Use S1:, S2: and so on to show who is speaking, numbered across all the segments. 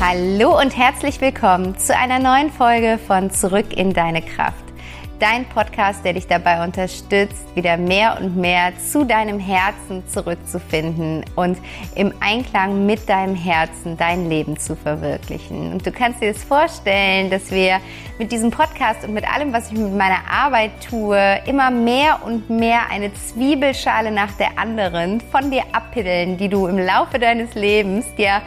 S1: Hallo und herzlich willkommen zu einer neuen Folge von Zurück in deine Kraft. Dein Podcast, der dich dabei unterstützt, wieder mehr und mehr zu deinem Herzen zurückzufinden und im Einklang mit deinem Herzen dein Leben zu verwirklichen. Und du kannst dir das vorstellen, dass wir mit diesem Podcast und mit allem, was ich mit meiner Arbeit tue, immer mehr und mehr eine Zwiebelschale nach der anderen von dir abpiddeln, die du im Laufe deines Lebens dir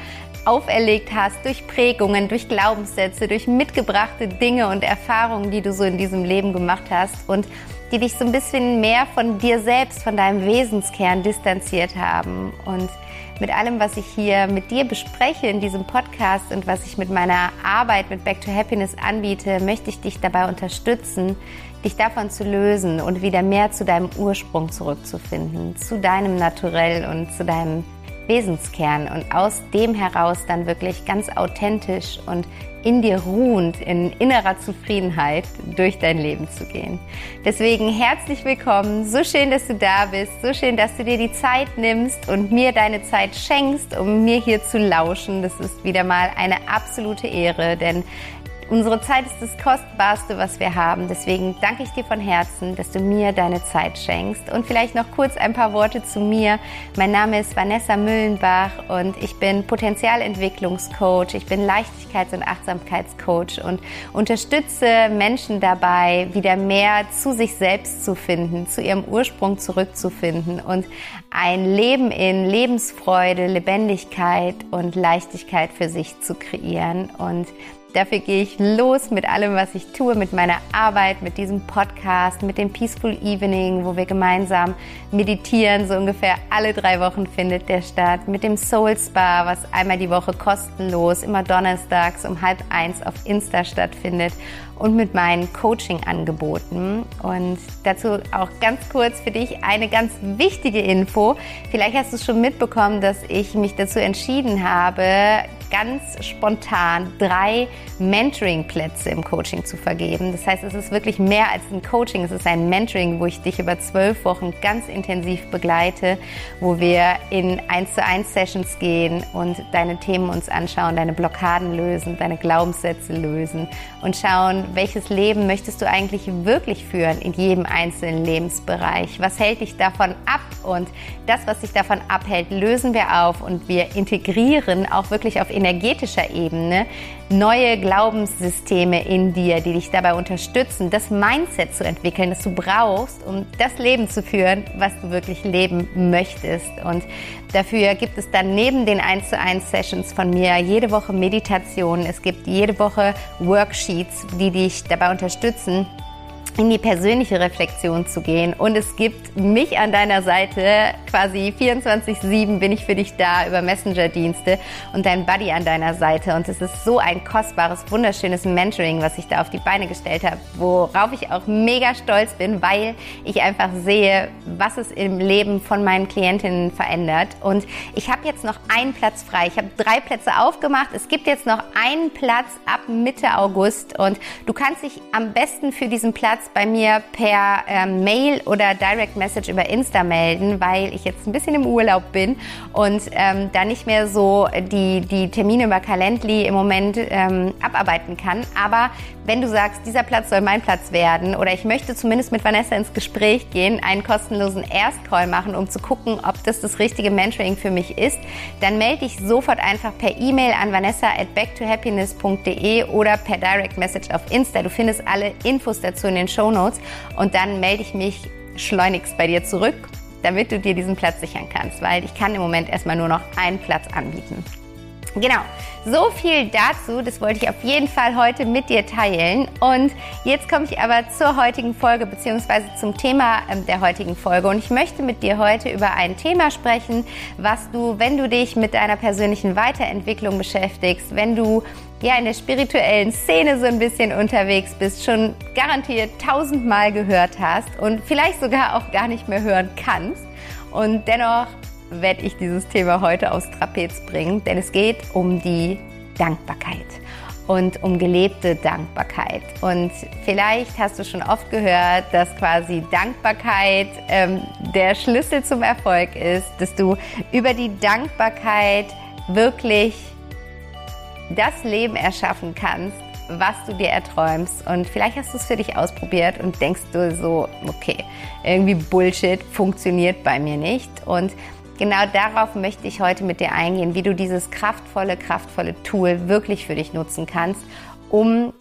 S1: auferlegt hast durch Prägungen, durch Glaubenssätze, durch mitgebrachte Dinge und Erfahrungen, die du so in diesem Leben gemacht hast und die dich so ein bisschen mehr von dir selbst, von deinem Wesenskern distanziert haben. Und mit allem, was ich hier mit dir bespreche in diesem Podcast und was ich mit meiner Arbeit mit Back to Happiness anbiete, möchte ich dich dabei unterstützen, dich davon zu lösen und wieder mehr zu deinem Ursprung zurückzufinden, zu deinem Naturell und zu deinem Wesenskern und aus dem heraus dann wirklich ganz authentisch und in dir ruhend, in innerer Zufriedenheit durch dein Leben zu gehen. Deswegen herzlich willkommen, so schön, dass du da bist, so schön, dass du dir die Zeit nimmst und mir deine Zeit schenkst, um mir hier zu lauschen. Das ist wieder mal eine absolute Ehre, denn Unsere Zeit ist das Kostbarste, was wir haben. Deswegen danke ich dir von Herzen, dass du mir deine Zeit schenkst. Und vielleicht noch kurz ein paar Worte zu mir. Mein Name ist Vanessa Müllenbach und ich bin Potenzialentwicklungscoach. Ich bin Leichtigkeits- und Achtsamkeitscoach und unterstütze Menschen dabei, wieder mehr zu sich selbst zu finden, zu ihrem Ursprung zurückzufinden und ein Leben in Lebensfreude, Lebendigkeit und Leichtigkeit für sich zu kreieren. Und Dafür gehe ich los mit allem, was ich tue, mit meiner Arbeit, mit diesem Podcast, mit dem Peaceful Evening, wo wir gemeinsam meditieren. So ungefähr alle drei Wochen findet der statt. Mit dem Soul Spa, was einmal die Woche kostenlos, immer donnerstags um halb eins auf Insta stattfindet. Und mit meinen Coaching-Angeboten. Und dazu auch ganz kurz für dich eine ganz wichtige Info. Vielleicht hast du es schon mitbekommen, dass ich mich dazu entschieden habe, ganz spontan drei Mentoring-Plätze im Coaching zu vergeben. Das heißt, es ist wirklich mehr als ein Coaching, es ist ein Mentoring, wo ich dich über zwölf Wochen ganz intensiv begleite, wo wir in eins zu eins Sessions gehen und deine Themen uns anschauen, deine Blockaden lösen, deine Glaubenssätze lösen und schauen, welches Leben möchtest du eigentlich wirklich führen in jedem einzelnen Lebensbereich? Was hält dich davon ab? Und das, was dich davon abhält, lösen wir auf und wir integrieren auch wirklich auf energetischer Ebene neue Glaubenssysteme in dir, die dich dabei unterstützen, das Mindset zu entwickeln, das du brauchst, um das Leben zu führen, was du wirklich leben möchtest. Und dafür gibt es dann neben den 1 zu 1 Sessions von mir jede Woche Meditation. Es gibt jede Woche Worksheets, die dich dabei unterstützen, in die persönliche Reflexion zu gehen. Und es gibt mich an deiner Seite, quasi 24-7 bin ich für dich da über Messenger-Dienste und dein Buddy an deiner Seite. Und es ist so ein kostbares, wunderschönes Mentoring, was ich da auf die Beine gestellt habe, worauf ich auch mega stolz bin, weil ich einfach sehe, was es im Leben von meinen Klientinnen verändert. Und ich habe jetzt noch einen Platz frei. Ich habe drei Plätze aufgemacht. Es gibt jetzt noch einen Platz ab Mitte August und du kannst dich am besten für diesen Platz Platz bei mir per ähm, Mail oder Direct Message über Insta melden, weil ich jetzt ein bisschen im Urlaub bin und ähm, da nicht mehr so die, die Termine über Calendly im Moment ähm, abarbeiten kann. Aber wenn du sagst, dieser Platz soll mein Platz werden oder ich möchte zumindest mit Vanessa ins Gespräch gehen, einen kostenlosen Erstcall machen, um zu gucken, ob das das richtige Mentoring für mich ist, dann melde dich sofort einfach per E-Mail an vanessa at backtohappiness.de oder per Direct Message auf Insta. Du findest alle Infos dazu in den Show Notes und dann melde ich mich schleunigst bei dir zurück, damit du dir diesen Platz sichern kannst, weil ich kann im Moment erstmal nur noch einen Platz anbieten. Genau, so viel dazu. Das wollte ich auf jeden Fall heute mit dir teilen. Und jetzt komme ich aber zur heutigen Folge beziehungsweise zum Thema ähm, der heutigen Folge. Und ich möchte mit dir heute über ein Thema sprechen, was du, wenn du dich mit deiner persönlichen Weiterentwicklung beschäftigst, wenn du ja in der spirituellen Szene so ein bisschen unterwegs bist, schon garantiert tausendmal gehört hast und vielleicht sogar auch gar nicht mehr hören kannst. Und dennoch werde ich dieses Thema heute aufs Trapez bringen, denn es geht um die Dankbarkeit und um gelebte Dankbarkeit. Und vielleicht hast du schon oft gehört, dass quasi Dankbarkeit ähm, der Schlüssel zum Erfolg ist, dass du über die Dankbarkeit wirklich das Leben erschaffen kannst, was du dir erträumst. Und vielleicht hast du es für dich ausprobiert und denkst du so, okay, irgendwie Bullshit funktioniert bei mir nicht. Und genau darauf möchte ich heute mit dir eingehen, wie du dieses kraftvolle, kraftvolle Tool wirklich für dich nutzen kannst, um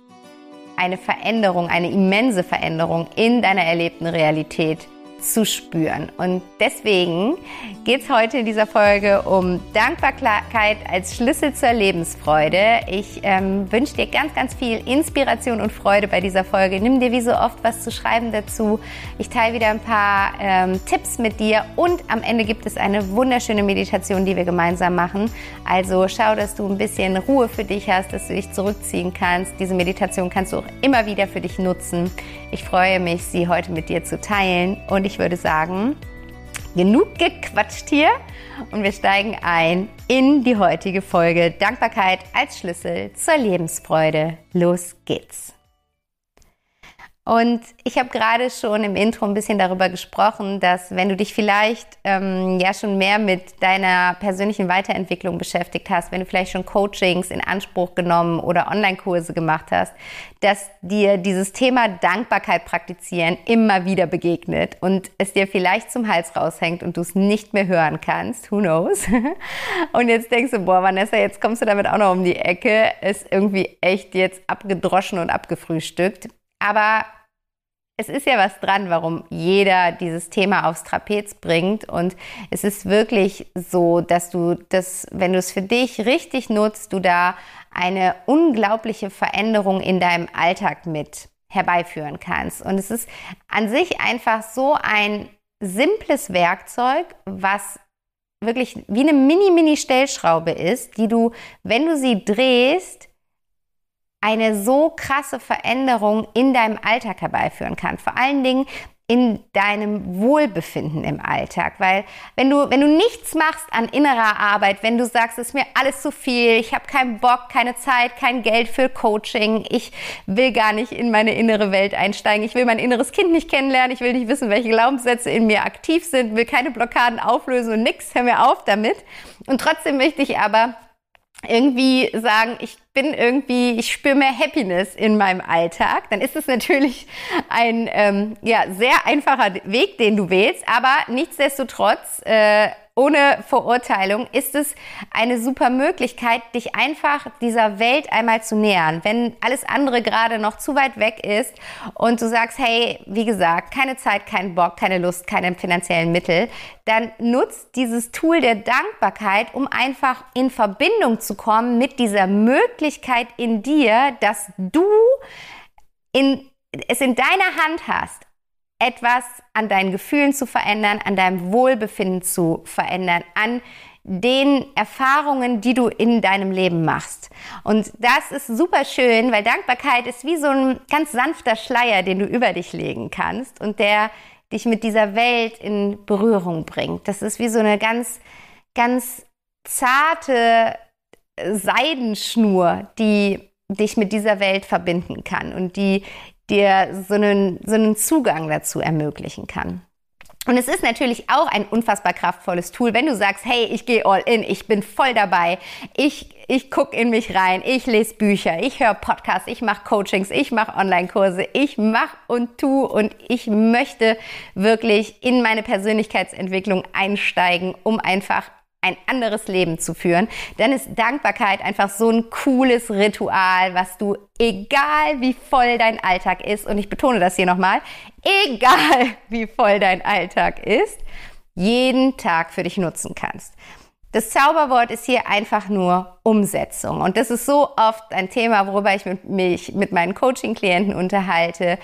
S1: eine Veränderung, eine immense Veränderung in deiner erlebten Realität zu spüren. Und deswegen geht es heute in dieser Folge um Dankbarkeit als Schlüssel zur Lebensfreude. Ich ähm, wünsche dir ganz, ganz viel Inspiration und Freude bei dieser Folge. Nimm dir wie so oft was zu schreiben dazu. Ich teile wieder ein paar ähm, Tipps mit dir und am Ende gibt es eine wunderschöne Meditation, die wir gemeinsam machen. Also schau, dass du ein bisschen Ruhe für dich hast, dass du dich zurückziehen kannst. Diese Meditation kannst du auch immer wieder für dich nutzen. Ich freue mich, sie heute mit dir zu teilen und ich würde sagen, genug gequatscht hier und wir steigen ein in die heutige Folge Dankbarkeit als Schlüssel zur Lebensfreude. Los geht's! Und ich habe gerade schon im Intro ein bisschen darüber gesprochen, dass wenn du dich vielleicht ähm, ja schon mehr mit deiner persönlichen Weiterentwicklung beschäftigt hast, wenn du vielleicht schon Coachings in Anspruch genommen oder Online-Kurse gemacht hast, dass dir dieses Thema Dankbarkeit praktizieren immer wieder begegnet und es dir vielleicht zum Hals raushängt und du es nicht mehr hören kannst. Who knows? Und jetzt denkst du, boah, Vanessa, jetzt kommst du damit auch noch um die Ecke. Ist irgendwie echt jetzt abgedroschen und abgefrühstückt. Aber es ist ja was dran, warum jeder dieses Thema aufs Trapez bringt. Und es ist wirklich so, dass du das, wenn du es für dich richtig nutzt, du da eine unglaubliche Veränderung in deinem Alltag mit herbeiführen kannst. Und es ist an sich einfach so ein simples Werkzeug, was wirklich wie eine Mini-Mini-Stellschraube ist, die du, wenn du sie drehst, eine so krasse Veränderung in deinem Alltag herbeiführen kann. Vor allen Dingen in deinem Wohlbefinden im Alltag, weil wenn du wenn du nichts machst an innerer Arbeit, wenn du sagst, es ist mir alles zu viel, ich habe keinen Bock, keine Zeit, kein Geld für Coaching, ich will gar nicht in meine innere Welt einsteigen, ich will mein inneres Kind nicht kennenlernen, ich will nicht wissen, welche Glaubenssätze in mir aktiv sind, will keine Blockaden auflösen und nix, hör mir auf damit. Und trotzdem möchte ich aber irgendwie sagen, ich bin irgendwie, ich spüre mehr Happiness in meinem Alltag, dann ist es natürlich ein ähm, ja, sehr einfacher Weg, den du wählst, aber nichtsdestotrotz äh, ohne Verurteilung ist es eine super Möglichkeit, dich einfach dieser Welt einmal zu nähern. Wenn alles andere gerade noch zu weit weg ist und du sagst, hey, wie gesagt, keine Zeit, kein Bock, keine Lust, keine finanziellen Mittel, dann nutzt dieses Tool der Dankbarkeit, um einfach in Verbindung zu kommen mit dieser Möglichkeit in dir, dass du in, es in deiner Hand hast, etwas an deinen Gefühlen zu verändern, an deinem Wohlbefinden zu verändern, an den Erfahrungen, die du in deinem Leben machst. Und das ist super schön, weil Dankbarkeit ist wie so ein ganz sanfter Schleier, den du über dich legen kannst und der dich mit dieser Welt in Berührung bringt. Das ist wie so eine ganz, ganz zarte Seidenschnur, die dich mit dieser Welt verbinden kann und die dir so einen, so einen Zugang dazu ermöglichen kann. Und es ist natürlich auch ein unfassbar kraftvolles Tool, wenn du sagst, hey, ich gehe all in, ich bin voll dabei, ich, ich gucke in mich rein, ich lese Bücher, ich höre Podcasts, ich mache Coachings, ich mache Online-Kurse, ich mache und tu und ich möchte wirklich in meine Persönlichkeitsentwicklung einsteigen, um einfach ein anderes Leben zu führen, dann ist Dankbarkeit einfach so ein cooles Ritual, was du, egal wie voll dein Alltag ist, und ich betone das hier nochmal, egal wie voll dein Alltag ist, jeden Tag für dich nutzen kannst. Das Zauberwort ist hier einfach nur Umsetzung. Und das ist so oft ein Thema, worüber ich mich mit meinen Coaching-Klienten unterhalte.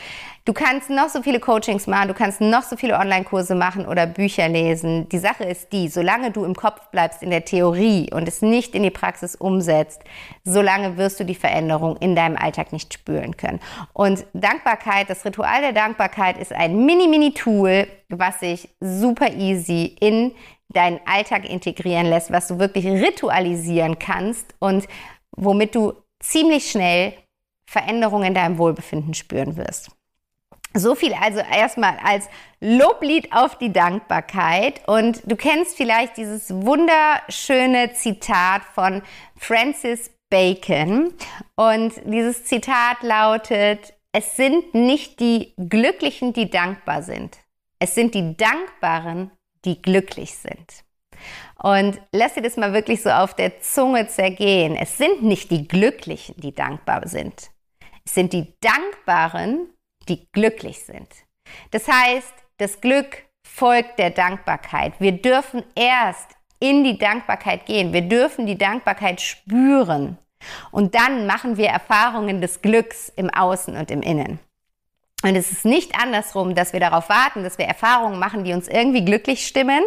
S1: Du kannst noch so viele Coachings machen, du kannst noch so viele Online-Kurse machen oder Bücher lesen. Die Sache ist die, solange du im Kopf bleibst in der Theorie und es nicht in die Praxis umsetzt, solange wirst du die Veränderung in deinem Alltag nicht spüren können. Und Dankbarkeit, das Ritual der Dankbarkeit ist ein Mini-Mini-Tool, was sich super easy in deinen Alltag integrieren lässt, was du wirklich ritualisieren kannst und womit du ziemlich schnell Veränderungen in deinem Wohlbefinden spüren wirst. So viel also erstmal als Loblied auf die Dankbarkeit. Und du kennst vielleicht dieses wunderschöne Zitat von Francis Bacon. Und dieses Zitat lautet, es sind nicht die Glücklichen, die dankbar sind. Es sind die Dankbaren, die glücklich sind. Und lass dir das mal wirklich so auf der Zunge zergehen. Es sind nicht die Glücklichen, die dankbar sind. Es sind die Dankbaren, die glücklich sind. Das heißt, das Glück folgt der Dankbarkeit. Wir dürfen erst in die Dankbarkeit gehen. Wir dürfen die Dankbarkeit spüren. Und dann machen wir Erfahrungen des Glücks im Außen und im Innen. Und es ist nicht andersrum, dass wir darauf warten, dass wir Erfahrungen machen, die uns irgendwie glücklich stimmen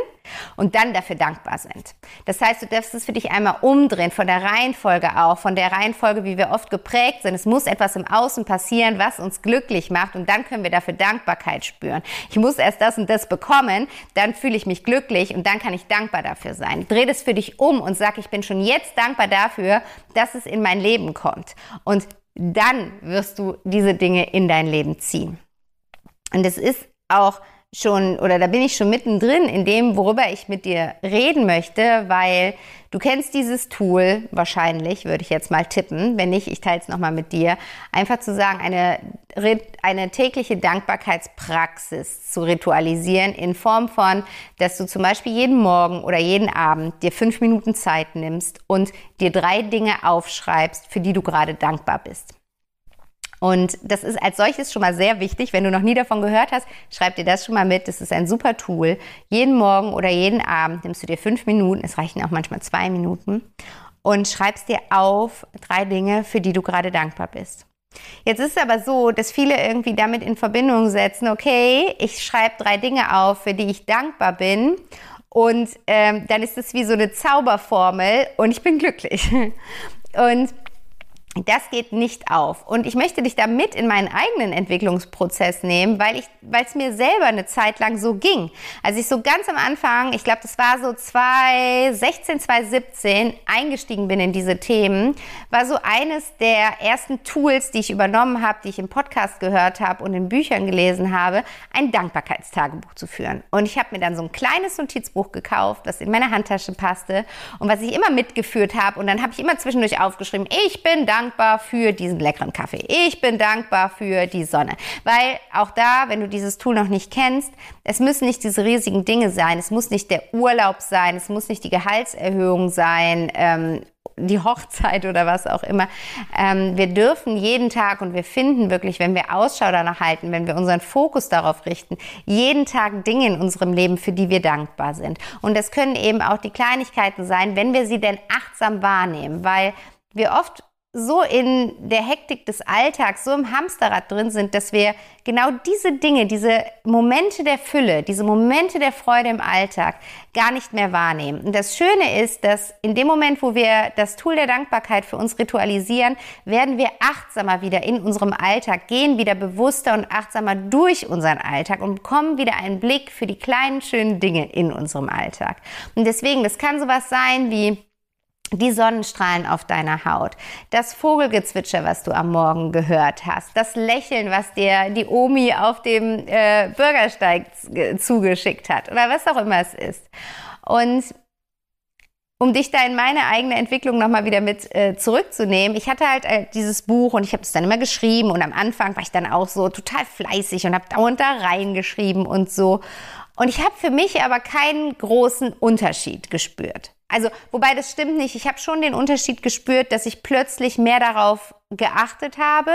S1: und dann dafür dankbar sind. Das heißt, du darfst es für dich einmal umdrehen, von der Reihenfolge auch, von der Reihenfolge, wie wir oft geprägt sind. Es muss etwas im Außen passieren, was uns glücklich macht und dann können wir dafür Dankbarkeit spüren. Ich muss erst das und das bekommen, dann fühle ich mich glücklich und dann kann ich dankbar dafür sein. Dreh das für dich um und sag, ich bin schon jetzt dankbar dafür, dass es in mein Leben kommt. Und dann wirst du diese Dinge in dein Leben ziehen. Und es ist auch schon, oder da bin ich schon mittendrin in dem, worüber ich mit dir reden möchte, weil du kennst dieses Tool wahrscheinlich, würde ich jetzt mal tippen. Wenn nicht, ich teile es nochmal mit dir. Einfach zu sagen, eine, eine tägliche Dankbarkeitspraxis zu ritualisieren in Form von, dass du zum Beispiel jeden Morgen oder jeden Abend dir fünf Minuten Zeit nimmst und dir drei Dinge aufschreibst, für die du gerade dankbar bist. Und das ist als solches schon mal sehr wichtig. Wenn du noch nie davon gehört hast, schreib dir das schon mal mit. Das ist ein super Tool. Jeden Morgen oder jeden Abend nimmst du dir fünf Minuten, es reichen auch manchmal zwei Minuten, und schreibst dir auf drei Dinge, für die du gerade dankbar bist. Jetzt ist es aber so, dass viele irgendwie damit in Verbindung setzen, okay, ich schreibe drei Dinge auf, für die ich dankbar bin. Und ähm, dann ist es wie so eine Zauberformel und ich bin glücklich. Und das geht nicht auf. Und ich möchte dich da mit in meinen eigenen Entwicklungsprozess nehmen, weil ich, weil es mir selber eine Zeit lang so ging. Als ich so ganz am Anfang, ich glaube, das war so 2016, 2017, eingestiegen bin in diese Themen, war so eines der ersten Tools, die ich übernommen habe, die ich im Podcast gehört habe und in Büchern gelesen habe, ein Dankbarkeitstagebuch zu führen. Und ich habe mir dann so ein kleines Notizbuch gekauft, das in meine Handtasche passte und was ich immer mitgeführt habe. Und dann habe ich immer zwischendurch aufgeschrieben, ich bin dankbar dankbar für diesen leckeren Kaffee. Ich bin dankbar für die Sonne. Weil auch da, wenn du dieses Tool noch nicht kennst, es müssen nicht diese riesigen Dinge sein. Es muss nicht der Urlaub sein. Es muss nicht die Gehaltserhöhung sein. Ähm, die Hochzeit oder was auch immer. Ähm, wir dürfen jeden Tag und wir finden wirklich, wenn wir Ausschau danach halten, wenn wir unseren Fokus darauf richten, jeden Tag Dinge in unserem Leben, für die wir dankbar sind. Und das können eben auch die Kleinigkeiten sein, wenn wir sie denn achtsam wahrnehmen, weil wir oft so in der Hektik des Alltags, so im Hamsterrad drin sind, dass wir genau diese Dinge, diese Momente der Fülle, diese Momente der Freude im Alltag gar nicht mehr wahrnehmen. Und das Schöne ist, dass in dem Moment, wo wir das Tool der Dankbarkeit für uns ritualisieren, werden wir achtsamer wieder in unserem Alltag, gehen wieder bewusster und achtsamer durch unseren Alltag und bekommen wieder einen Blick für die kleinen schönen Dinge in unserem Alltag. Und deswegen, das kann sowas sein wie die Sonnenstrahlen auf deiner Haut, das Vogelgezwitscher, was du am Morgen gehört hast, das Lächeln, was dir die Omi auf dem äh, Bürgersteig zugeschickt hat oder was auch immer es ist. Und um dich da in meine eigene Entwicklung nochmal wieder mit äh, zurückzunehmen, ich hatte halt äh, dieses Buch und ich habe es dann immer geschrieben und am Anfang war ich dann auch so total fleißig und habe dauernd da reingeschrieben und so. Und ich habe für mich aber keinen großen Unterschied gespürt. Also, wobei das stimmt nicht. Ich habe schon den Unterschied gespürt, dass ich plötzlich mehr darauf geachtet habe,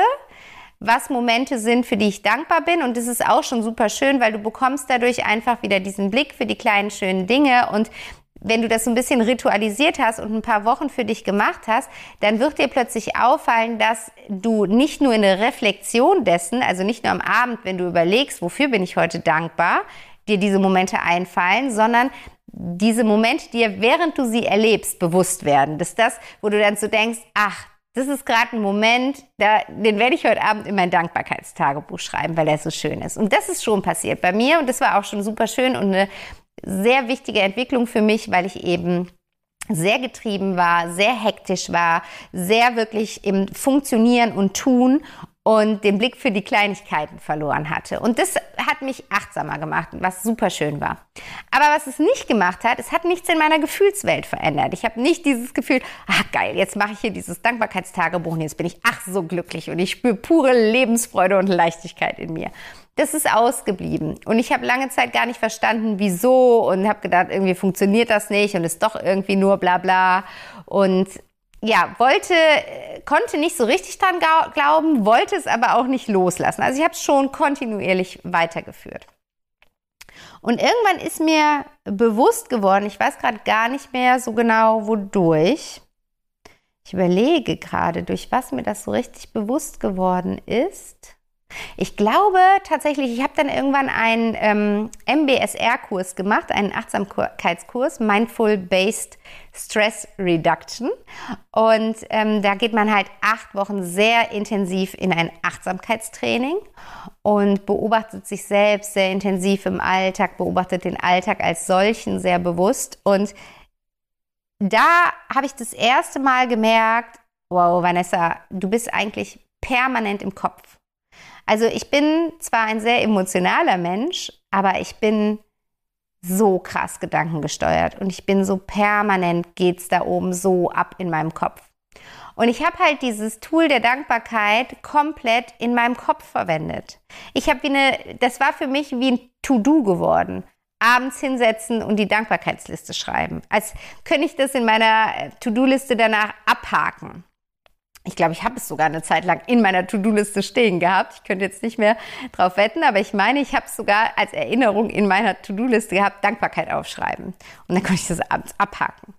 S1: was Momente sind, für die ich dankbar bin. Und das ist auch schon super schön, weil du bekommst dadurch einfach wieder diesen Blick für die kleinen schönen Dinge. Und wenn du das so ein bisschen ritualisiert hast und ein paar Wochen für dich gemacht hast, dann wird dir plötzlich auffallen, dass du nicht nur in der Reflexion dessen, also nicht nur am Abend, wenn du überlegst, wofür bin ich heute dankbar, dir diese Momente einfallen, sondern diese Momente dir, während du sie erlebst, bewusst werden. Das ist das, wo du dann so denkst, ach, das ist gerade ein Moment, da, den werde ich heute Abend in mein Dankbarkeitstagebuch schreiben, weil er so schön ist. Und das ist schon passiert bei mir und das war auch schon super schön und eine sehr wichtige Entwicklung für mich, weil ich eben sehr getrieben war, sehr hektisch war, sehr wirklich im Funktionieren und Tun und den Blick für die Kleinigkeiten verloren hatte. Und das hat mich achtsamer gemacht, was super schön war. Aber was es nicht gemacht hat, es hat nichts in meiner Gefühlswelt verändert. Ich habe nicht dieses Gefühl, ach geil, jetzt mache ich hier dieses Dankbarkeitstagebuch und jetzt bin ich ach so glücklich und ich spüre pure Lebensfreude und Leichtigkeit in mir. Das ist ausgeblieben. Und ich habe lange Zeit gar nicht verstanden, wieso und habe gedacht, irgendwie funktioniert das nicht und ist doch irgendwie nur bla bla. Und ja, wollte, konnte nicht so richtig dran glauben, wollte es aber auch nicht loslassen. Also ich habe es schon kontinuierlich weitergeführt. Und irgendwann ist mir bewusst geworden, ich weiß gerade gar nicht mehr so genau, wodurch. Ich überlege gerade, durch was mir das so richtig bewusst geworden ist. Ich glaube tatsächlich, ich habe dann irgendwann einen ähm, MBSR-Kurs gemacht, einen Achtsamkeitskurs, Mindful Based Stress Reduction. Und ähm, da geht man halt acht Wochen sehr intensiv in ein Achtsamkeitstraining und beobachtet sich selbst sehr intensiv im Alltag, beobachtet den Alltag als solchen sehr bewusst. Und da habe ich das erste Mal gemerkt, wow, Vanessa, du bist eigentlich permanent im Kopf. Also ich bin zwar ein sehr emotionaler Mensch, aber ich bin so krass gedankengesteuert und ich bin so permanent geht's da oben so ab in meinem Kopf. Und ich habe halt dieses Tool der Dankbarkeit komplett in meinem Kopf verwendet. Ich habe wie eine, das war für mich wie ein To-Do geworden. Abends hinsetzen und die Dankbarkeitsliste schreiben. Als könnte ich das in meiner To-Do-Liste danach abhaken. Ich glaube, ich habe es sogar eine Zeit lang in meiner To-Do-Liste stehen gehabt. Ich könnte jetzt nicht mehr drauf wetten, aber ich meine, ich habe es sogar als Erinnerung in meiner To-Do-Liste gehabt, Dankbarkeit aufschreiben. Und dann konnte ich das abends abhaken.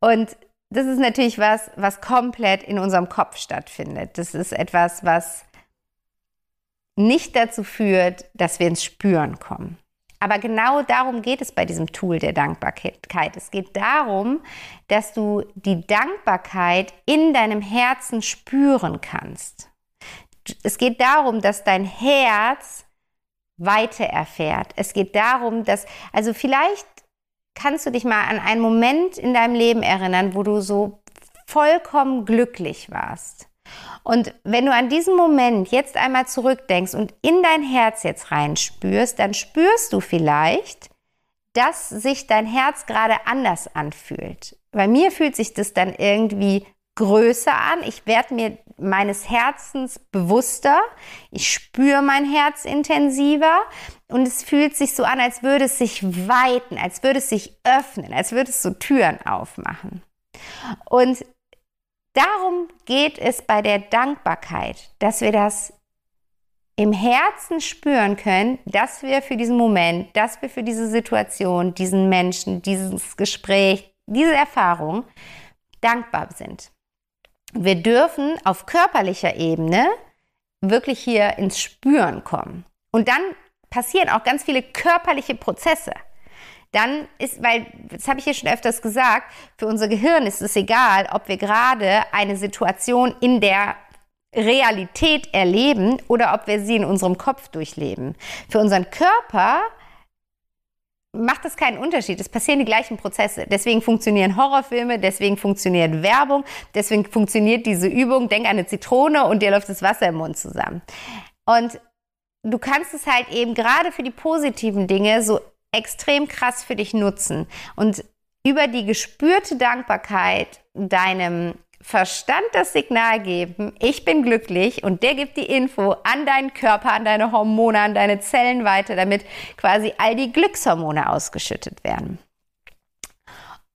S1: Und das ist natürlich was, was komplett in unserem Kopf stattfindet. Das ist etwas, was nicht dazu führt, dass wir ins Spüren kommen. Aber genau darum geht es bei diesem Tool der Dankbarkeit. Es geht darum, dass du die Dankbarkeit in deinem Herzen spüren kannst. Es geht darum, dass dein Herz Weite erfährt. Es geht darum, dass, also vielleicht kannst du dich mal an einen Moment in deinem Leben erinnern, wo du so vollkommen glücklich warst. Und wenn du an diesen Moment jetzt einmal zurückdenkst und in dein Herz jetzt reinspürst, dann spürst du vielleicht, dass sich dein Herz gerade anders anfühlt. Bei mir fühlt sich das dann irgendwie größer an. Ich werde mir meines Herzens bewusster. Ich spüre mein Herz intensiver und es fühlt sich so an, als würde es sich weiten, als würde es sich öffnen, als würde es so Türen aufmachen. Und Darum geht es bei der Dankbarkeit, dass wir das im Herzen spüren können, dass wir für diesen Moment, dass wir für diese Situation, diesen Menschen, dieses Gespräch, diese Erfahrung dankbar sind. Wir dürfen auf körperlicher Ebene wirklich hier ins Spüren kommen. Und dann passieren auch ganz viele körperliche Prozesse dann ist, weil, das habe ich hier schon öfters gesagt, für unser Gehirn ist es egal, ob wir gerade eine Situation in der Realität erleben oder ob wir sie in unserem Kopf durchleben. Für unseren Körper macht es keinen Unterschied. Es passieren die gleichen Prozesse. Deswegen funktionieren Horrorfilme, deswegen funktioniert Werbung, deswegen funktioniert diese Übung, denk an eine Zitrone und dir läuft das Wasser im Mund zusammen. Und du kannst es halt eben gerade für die positiven Dinge so extrem krass für dich nutzen und über die gespürte Dankbarkeit deinem Verstand das Signal geben, ich bin glücklich und der gibt die Info an deinen Körper, an deine Hormone, an deine Zellen weiter, damit quasi all die Glückshormone ausgeschüttet werden.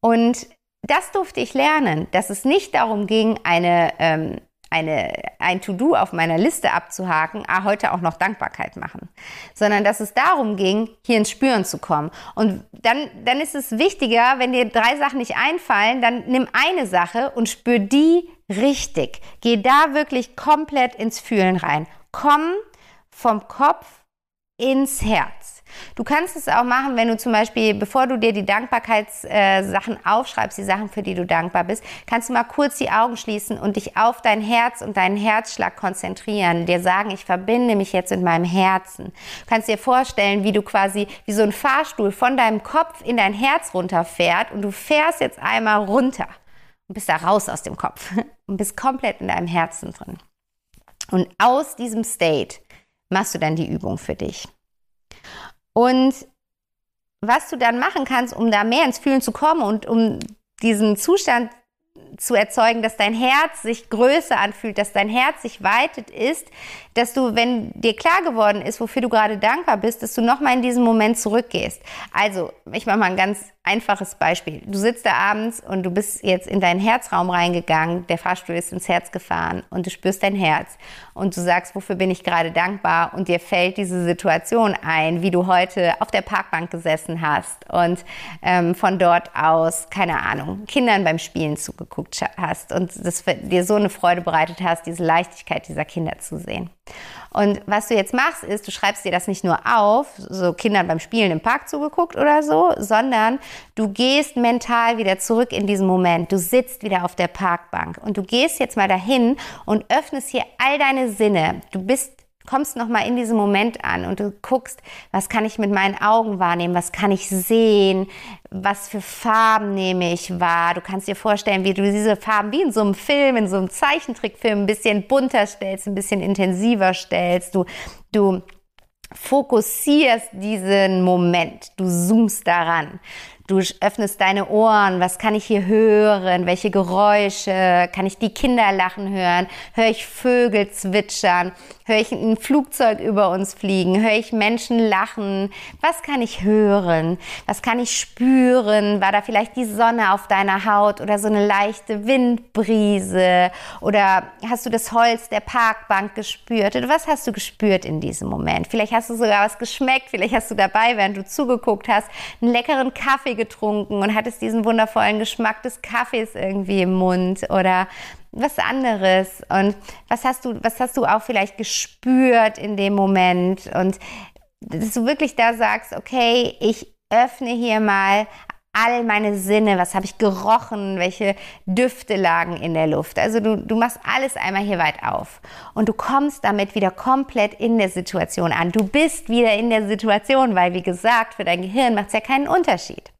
S1: Und das durfte ich lernen, dass es nicht darum ging, eine ähm, eine, ein To-Do auf meiner Liste abzuhaken, ah, heute auch noch Dankbarkeit machen, sondern dass es darum ging, hier ins Spüren zu kommen. Und dann, dann ist es wichtiger, wenn dir drei Sachen nicht einfallen, dann nimm eine Sache und spür die richtig. Geh da wirklich komplett ins Fühlen rein. Komm vom Kopf ins Herz. Du kannst es auch machen, wenn du zum Beispiel, bevor du dir die Dankbarkeitssachen äh, aufschreibst, die Sachen, für die du dankbar bist, kannst du mal kurz die Augen schließen und dich auf dein Herz und deinen Herzschlag konzentrieren. Dir sagen, ich verbinde mich jetzt mit meinem Herzen. Du kannst dir vorstellen, wie du quasi wie so ein Fahrstuhl von deinem Kopf in dein Herz runterfährt und du fährst jetzt einmal runter und bist da raus aus dem Kopf und bist komplett in deinem Herzen drin. Und aus diesem State machst du dann die Übung für dich. Und was du dann machen kannst, um da mehr ins Fühlen zu kommen und um diesen Zustand zu erzeugen, dass dein Herz sich größer anfühlt, dass dein Herz sich weitet, ist, dass du, wenn dir klar geworden ist, wofür du gerade dankbar bist, dass du nochmal in diesen Moment zurückgehst. Also, ich mache mal ein ganz einfaches Beispiel. Du sitzt da abends und du bist jetzt in deinen Herzraum reingegangen, der Fahrstuhl ist ins Herz gefahren und du spürst dein Herz und du sagst, wofür bin ich gerade dankbar und dir fällt diese Situation ein, wie du heute auf der Parkbank gesessen hast und ähm, von dort aus, keine Ahnung, Kindern beim Spielen zugeguckt hast und das dir so eine Freude bereitet hast, diese Leichtigkeit dieser Kinder zu sehen. Und was du jetzt machst, ist, du schreibst dir das nicht nur auf, so Kindern beim Spielen im Park zugeguckt oder so, sondern du gehst mental wieder zurück in diesen Moment. Du sitzt wieder auf der Parkbank und du gehst jetzt mal dahin und öffnest hier all deine Sinne. Du bist kommst noch mal in diesen Moment an und du guckst, was kann ich mit meinen Augen wahrnehmen, was kann ich sehen, was für Farben nehme ich wahr. Du kannst dir vorstellen, wie du diese Farben wie in so einem Film, in so einem Zeichentrickfilm ein bisschen bunter stellst, ein bisschen intensiver stellst. Du, du fokussierst diesen Moment, du zoomst daran. Du öffnest deine Ohren. Was kann ich hier hören? Welche Geräusche? Kann ich die Kinder lachen hören? Höre ich Vögel zwitschern? Höre ich ein Flugzeug über uns fliegen? Höre ich Menschen lachen? Was kann ich hören? Was kann ich spüren? War da vielleicht die Sonne auf deiner Haut oder so eine leichte Windbrise? Oder hast du das Holz der Parkbank gespürt? Oder was hast du gespürt in diesem Moment? Vielleicht hast du sogar was geschmeckt. Vielleicht hast du dabei, während du zugeguckt hast, einen leckeren Kaffee getrunken und hattest diesen wundervollen Geschmack des Kaffees irgendwie im Mund oder was anderes und was hast du, was hast du auch vielleicht gespürt in dem Moment und dass du wirklich da sagst, okay, ich öffne hier mal all meine Sinne, was habe ich gerochen, welche Düfte lagen in der Luft. Also du, du machst alles einmal hier weit auf und du kommst damit wieder komplett in der Situation an. Du bist wieder in der Situation, weil wie gesagt, für dein Gehirn macht es ja keinen Unterschied.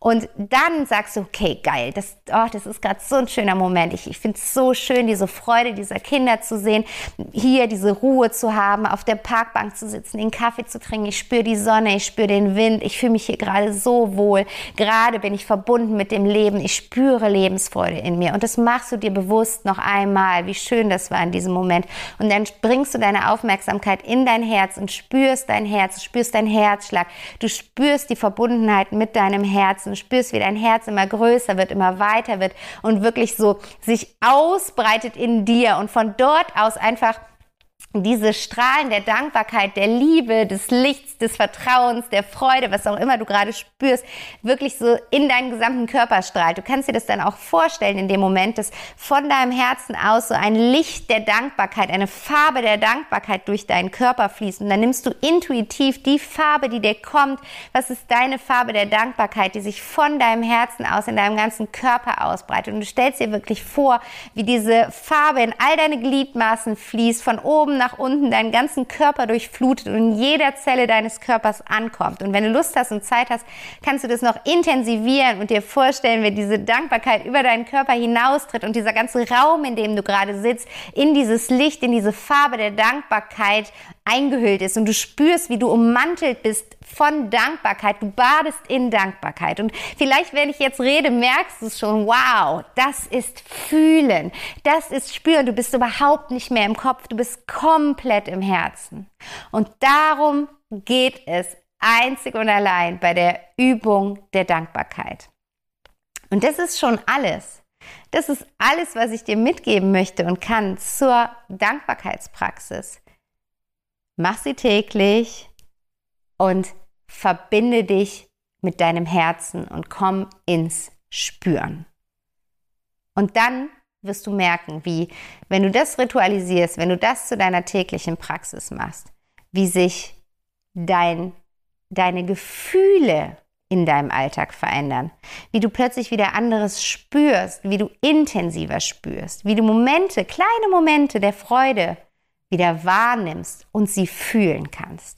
S1: Und dann sagst du, okay, geil, das, oh, das ist gerade so ein schöner Moment. Ich, ich finde es so schön, diese Freude dieser Kinder zu sehen, hier diese Ruhe zu haben, auf der Parkbank zu sitzen, den Kaffee zu trinken. Ich spüre die Sonne, ich spüre den Wind, ich fühle mich hier gerade so wohl. Gerade bin ich verbunden mit dem Leben, ich spüre Lebensfreude in mir. Und das machst du dir bewusst noch einmal, wie schön das war in diesem Moment. Und dann bringst du deine Aufmerksamkeit in dein Herz und spürst dein Herz, spürst deinen Herzschlag. Du spürst die Verbundenheit mit deinem Herzen und spürst, wie dein Herz immer größer wird, immer weiter wird und wirklich so sich ausbreitet in dir und von dort aus einfach diese Strahlen der Dankbarkeit, der Liebe, des Lichts, des Vertrauens, der Freude, was auch immer du gerade spürst, wirklich so in deinen gesamten Körper strahlt. Du kannst dir das dann auch vorstellen in dem Moment, dass von deinem Herzen aus so ein Licht der Dankbarkeit, eine Farbe der Dankbarkeit durch deinen Körper fließt. Und dann nimmst du intuitiv die Farbe, die dir kommt. Was ist deine Farbe der Dankbarkeit, die sich von deinem Herzen aus in deinem ganzen Körper ausbreitet? Und du stellst dir wirklich vor, wie diese Farbe in all deine Gliedmaßen fließt, von oben nach unten deinen ganzen Körper durchflutet und in jeder Zelle deines Körpers ankommt. Und wenn du Lust hast und Zeit hast, kannst du das noch intensivieren und dir vorstellen, wie diese Dankbarkeit über deinen Körper hinaustritt und dieser ganze Raum, in dem du gerade sitzt, in dieses Licht, in diese Farbe der Dankbarkeit eingehüllt ist und du spürst, wie du ummantelt bist von Dankbarkeit. Du badest in Dankbarkeit. Und vielleicht, wenn ich jetzt rede, merkst du es schon, wow, das ist fühlen, das ist spüren. Du bist überhaupt nicht mehr im Kopf, du bist komplett im Herzen. Und darum geht es einzig und allein bei der Übung der Dankbarkeit. Und das ist schon alles. Das ist alles, was ich dir mitgeben möchte und kann zur Dankbarkeitspraxis. Mach sie täglich und verbinde dich mit deinem Herzen und komm ins Spüren. Und dann wirst du merken, wie, wenn du das ritualisierst, wenn du das zu deiner täglichen Praxis machst, wie sich dein, deine Gefühle in deinem Alltag verändern, wie du plötzlich wieder anderes spürst, wie du intensiver spürst, wie du Momente, kleine Momente der Freude wieder wahrnimmst und sie fühlen kannst.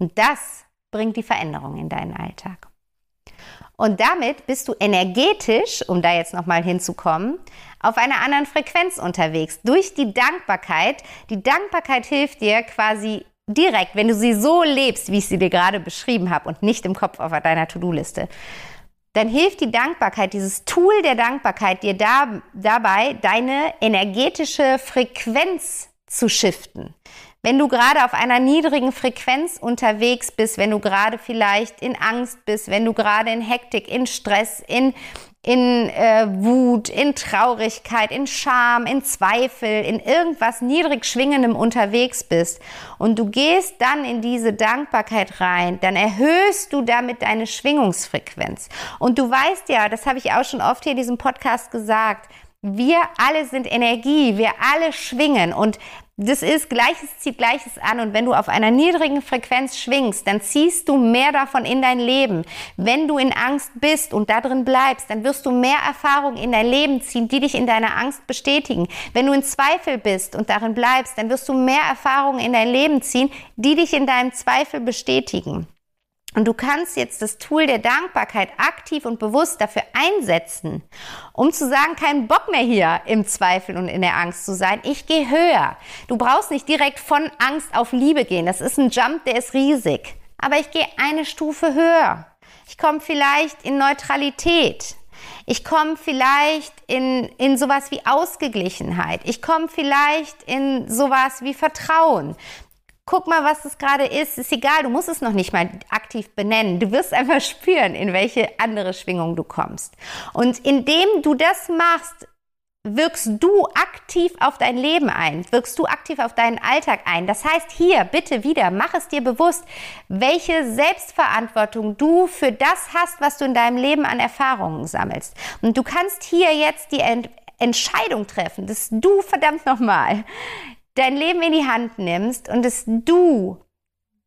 S1: Und das bringt die Veränderung in deinen Alltag. Und damit bist du energetisch, um da jetzt nochmal hinzukommen, auf einer anderen Frequenz unterwegs. Durch die Dankbarkeit. Die Dankbarkeit hilft dir quasi direkt, wenn du sie so lebst, wie ich sie dir gerade beschrieben habe und nicht im Kopf auf deiner To-Do-Liste, dann hilft die Dankbarkeit, dieses Tool der Dankbarkeit dir da, dabei, deine energetische Frequenz zu shiften. Wenn du gerade auf einer niedrigen Frequenz unterwegs bist, wenn du gerade vielleicht in Angst bist, wenn du gerade in Hektik, in Stress, in, in äh, Wut, in Traurigkeit, in Scham, in Zweifel, in irgendwas niedrig schwingendem unterwegs bist und du gehst dann in diese Dankbarkeit rein, dann erhöhst du damit deine Schwingungsfrequenz. Und du weißt ja, das habe ich auch schon oft hier in diesem Podcast gesagt, wir alle sind Energie, wir alle schwingen und das ist Gleiches zieht Gleiches an und wenn du auf einer niedrigen Frequenz schwingst, dann ziehst du mehr davon in dein Leben. Wenn du in Angst bist und da drin bleibst, dann wirst du mehr Erfahrungen in dein Leben ziehen, die dich in deiner Angst bestätigen. Wenn du in Zweifel bist und darin bleibst, dann wirst du mehr Erfahrungen in dein Leben ziehen, die dich in deinem Zweifel bestätigen. Und du kannst jetzt das Tool der Dankbarkeit aktiv und bewusst dafür einsetzen, um zu sagen, kein Bock mehr hier im Zweifel und in der Angst zu sein. Ich gehe höher. Du brauchst nicht direkt von Angst auf Liebe gehen. Das ist ein Jump, der ist riesig. Aber ich gehe eine Stufe höher. Ich komme vielleicht in Neutralität. Ich komme vielleicht in, in sowas wie Ausgeglichenheit. Ich komme vielleicht in sowas wie Vertrauen guck mal, was es gerade ist. Ist egal, du musst es noch nicht mal aktiv benennen. Du wirst einfach spüren, in welche andere Schwingung du kommst. Und indem du das machst, wirkst du aktiv auf dein Leben ein, wirkst du aktiv auf deinen Alltag ein. Das heißt hier, bitte wieder, mach es dir bewusst, welche Selbstverantwortung du für das hast, was du in deinem Leben an Erfahrungen sammelst. Und du kannst hier jetzt die Entscheidung treffen, dass du verdammt nochmal dein Leben in die Hand nimmst und dass du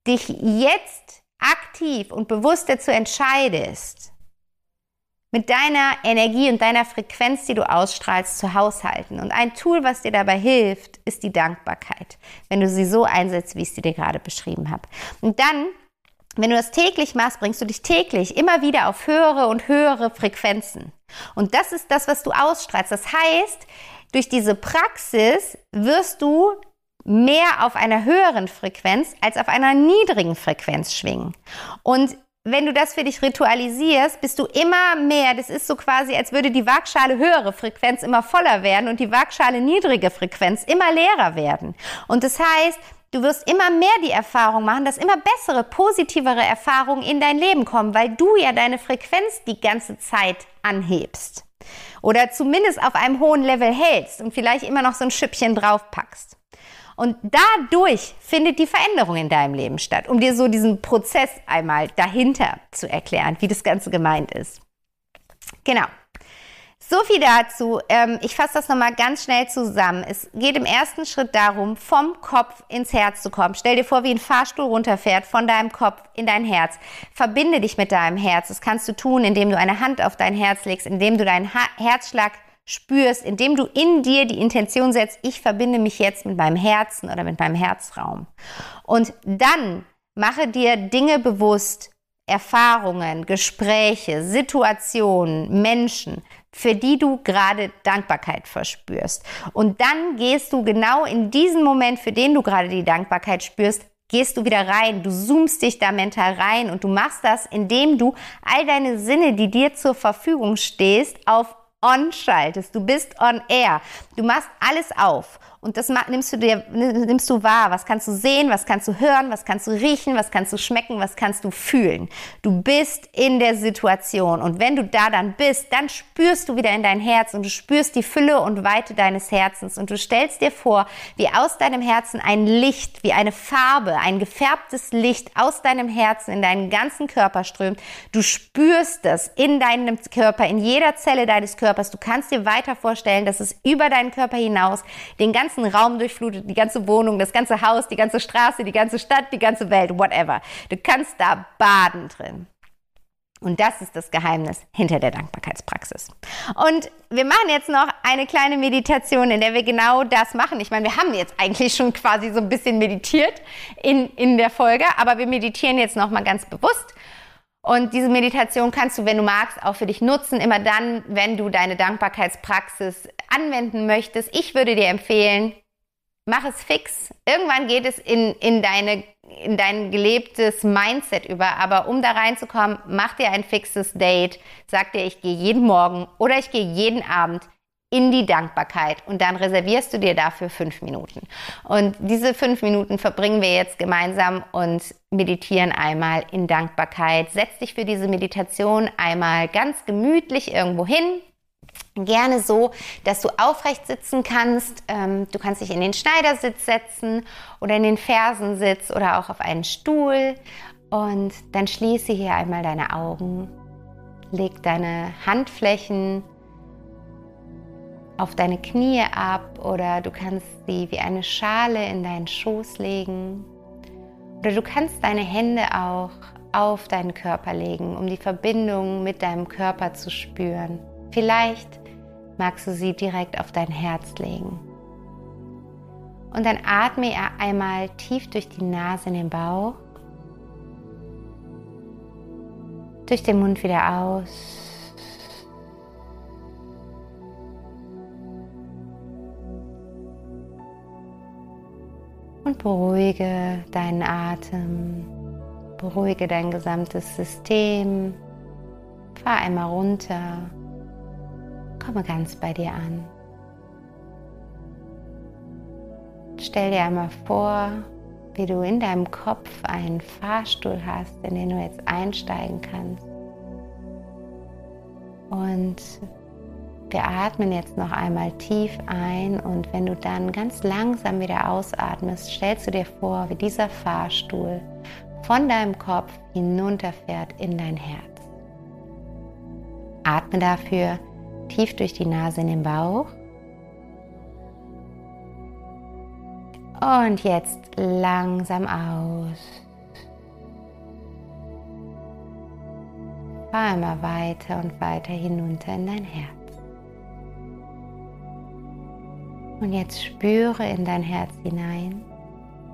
S1: dich jetzt aktiv und bewusst dazu entscheidest, mit deiner Energie und deiner Frequenz, die du ausstrahlst, zu haushalten. Und ein Tool, was dir dabei hilft, ist die Dankbarkeit, wenn du sie so einsetzt, wie ich sie dir gerade beschrieben habe. Und dann, wenn du das täglich machst, bringst du dich täglich immer wieder auf höhere und höhere Frequenzen. Und das ist das, was du ausstrahlst. Das heißt, durch diese Praxis wirst du mehr auf einer höheren Frequenz als auf einer niedrigen Frequenz schwingen. Und wenn du das für dich ritualisierst, bist du immer mehr, das ist so quasi, als würde die Waagschale höhere Frequenz immer voller werden und die Waagschale niedrige Frequenz immer leerer werden. Und das heißt, du wirst immer mehr die Erfahrung machen, dass immer bessere, positivere Erfahrungen in dein Leben kommen, weil du ja deine Frequenz die ganze Zeit anhebst. Oder zumindest auf einem hohen Level hältst und vielleicht immer noch so ein Schüppchen draufpackst. Und dadurch findet die Veränderung in deinem Leben statt, um dir so diesen Prozess einmal dahinter zu erklären, wie das Ganze gemeint ist. Genau. So viel dazu. Ähm, ich fasse das nochmal ganz schnell zusammen. Es geht im ersten Schritt darum, vom Kopf ins Herz zu kommen. Stell dir vor, wie ein Fahrstuhl runterfährt von deinem Kopf in dein Herz. Verbinde dich mit deinem Herz. Das kannst du tun, indem du eine Hand auf dein Herz legst, indem du deinen Herzschlag spürst, indem du in dir die Intention setzt, ich verbinde mich jetzt mit meinem Herzen oder mit meinem Herzraum. Und dann mache dir Dinge bewusst, Erfahrungen, Gespräche, Situationen, Menschen, für die du gerade Dankbarkeit verspürst. Und dann gehst du genau in diesen Moment, für den du gerade die Dankbarkeit spürst, gehst du wieder rein, du zoomst dich da mental rein und du machst das, indem du all deine Sinne, die dir zur Verfügung stehst, auf on schaltest. Du bist on air. Du machst alles auf und das nimmst du dir, nimmst du wahr. Was kannst du sehen? Was kannst du hören? Was kannst du riechen? Was kannst du schmecken? Was kannst du fühlen? Du bist in der Situation. Und wenn du da dann bist, dann spürst du wieder in dein Herz und du spürst die Fülle und Weite deines Herzens. Und du stellst dir vor, wie aus deinem Herzen ein Licht, wie eine Farbe, ein gefärbtes Licht aus deinem Herzen in deinen ganzen Körper strömt. Du spürst das in deinem Körper, in jeder Zelle deines Körpers. Du kannst dir weiter vorstellen, dass es über deinen Körper hinaus den ganzen Raum durchflutet, die ganze Wohnung, das ganze Haus, die ganze Straße, die ganze Stadt, die ganze Welt, whatever. Du kannst da baden drin. Und das ist das Geheimnis hinter der Dankbarkeitspraxis. Und wir machen jetzt noch eine kleine Meditation, in der wir genau das machen. Ich meine, wir haben jetzt eigentlich schon quasi so ein bisschen meditiert in, in der Folge, aber wir meditieren jetzt noch mal ganz bewusst Und diese Meditation kannst du, wenn du magst, auch für dich nutzen, immer dann, wenn du deine Dankbarkeitspraxis anwenden möchtest. Ich würde dir empfehlen, mach es fix. Irgendwann geht es in, in, deine, in dein gelebtes Mindset über. Aber um da reinzukommen, mach dir ein fixes Date. Sag dir, ich gehe jeden Morgen oder ich gehe jeden Abend in die Dankbarkeit und dann reservierst du dir dafür fünf Minuten. Und diese fünf Minuten verbringen wir jetzt gemeinsam und meditieren einmal in Dankbarkeit. Setz dich für diese Meditation einmal ganz gemütlich irgendwo hin. Gerne so, dass du aufrecht sitzen kannst. Ähm, du kannst dich in den Schneidersitz setzen oder in den Fersensitz oder auch auf einen Stuhl. Und dann schließe hier einmal deine Augen. Leg deine Handflächen auf deine Knie ab oder du kannst sie wie eine Schale in deinen Schoß legen. Oder du kannst deine Hände auch auf deinen Körper legen, um die Verbindung mit deinem Körper zu spüren. Vielleicht magst du sie direkt auf dein Herz legen. Und dann atme einmal tief durch die Nase in den Bauch, durch den Mund wieder aus. Und beruhige deinen Atem, beruhige dein gesamtes System, fahr einmal runter, komme ganz bei dir an. Stell dir einmal vor, wie du in deinem Kopf einen Fahrstuhl hast, in den du jetzt einsteigen kannst. Und wir atmen jetzt noch einmal tief ein und wenn du dann ganz langsam wieder ausatmest, stellst du dir vor, wie dieser Fahrstuhl von deinem Kopf hinunterfährt in dein Herz. Atme dafür tief durch die Nase in den Bauch. Und jetzt langsam aus. Fahr immer weiter und weiter hinunter in dein Herz. Und jetzt spüre in dein Herz hinein,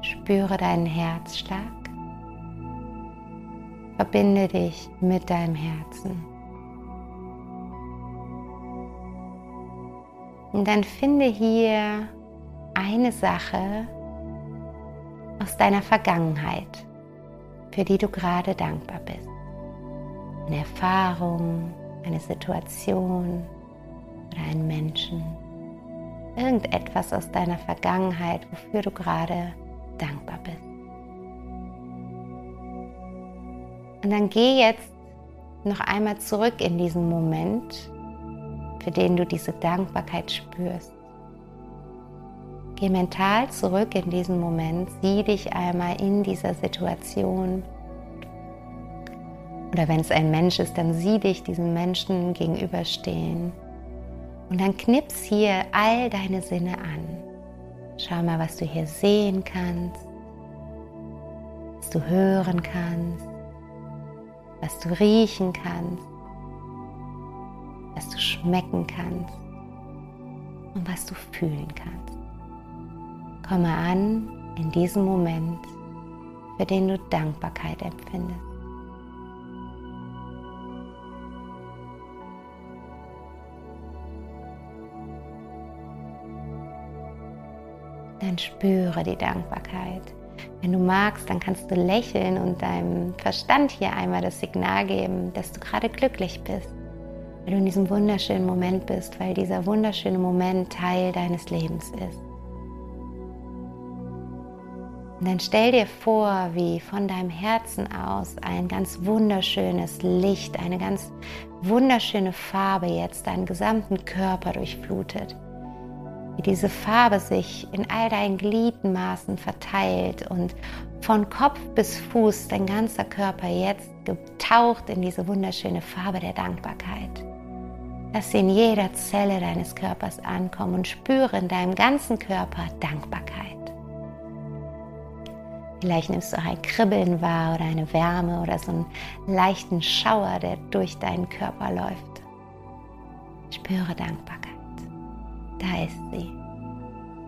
S1: spüre deinen Herzschlag, verbinde dich mit deinem Herzen. Und dann finde hier eine Sache aus deiner Vergangenheit, für die du gerade dankbar bist. Eine Erfahrung, eine Situation oder einen Menschen irgendetwas aus deiner Vergangenheit, wofür du gerade dankbar bist. Und dann geh jetzt noch einmal zurück in diesen Moment, für den du diese Dankbarkeit spürst. Geh mental zurück in diesen Moment, sieh dich einmal in dieser Situation. Oder wenn es ein Mensch ist, dann sieh dich diesem Menschen gegenüberstehen. Und dann knips hier all deine Sinne an. Schau mal, was du hier sehen kannst, was du hören kannst, was du riechen kannst, was du schmecken kannst und was du fühlen kannst. Komme an in diesem Moment, für den du Dankbarkeit empfindest. Dann spüre die Dankbarkeit. Wenn du magst, dann kannst du lächeln und deinem Verstand hier einmal das Signal geben, dass du gerade glücklich bist, weil du in diesem wunderschönen Moment bist, weil dieser wunderschöne Moment Teil deines Lebens ist. Und dann stell dir vor, wie von deinem Herzen aus ein ganz wunderschönes Licht, eine ganz wunderschöne Farbe jetzt deinen gesamten Körper durchflutet wie diese Farbe sich in all deinen Gliedmaßen verteilt und von Kopf bis Fuß dein ganzer Körper jetzt getaucht in diese wunderschöne Farbe der Dankbarkeit. Lass sie in jeder Zelle deines Körpers ankommen und spüre in deinem ganzen Körper Dankbarkeit. Vielleicht nimmst du auch ein Kribbeln wahr oder eine Wärme oder so einen leichten Schauer, der durch deinen Körper läuft. Spüre Dankbarkeit. Da ist sie.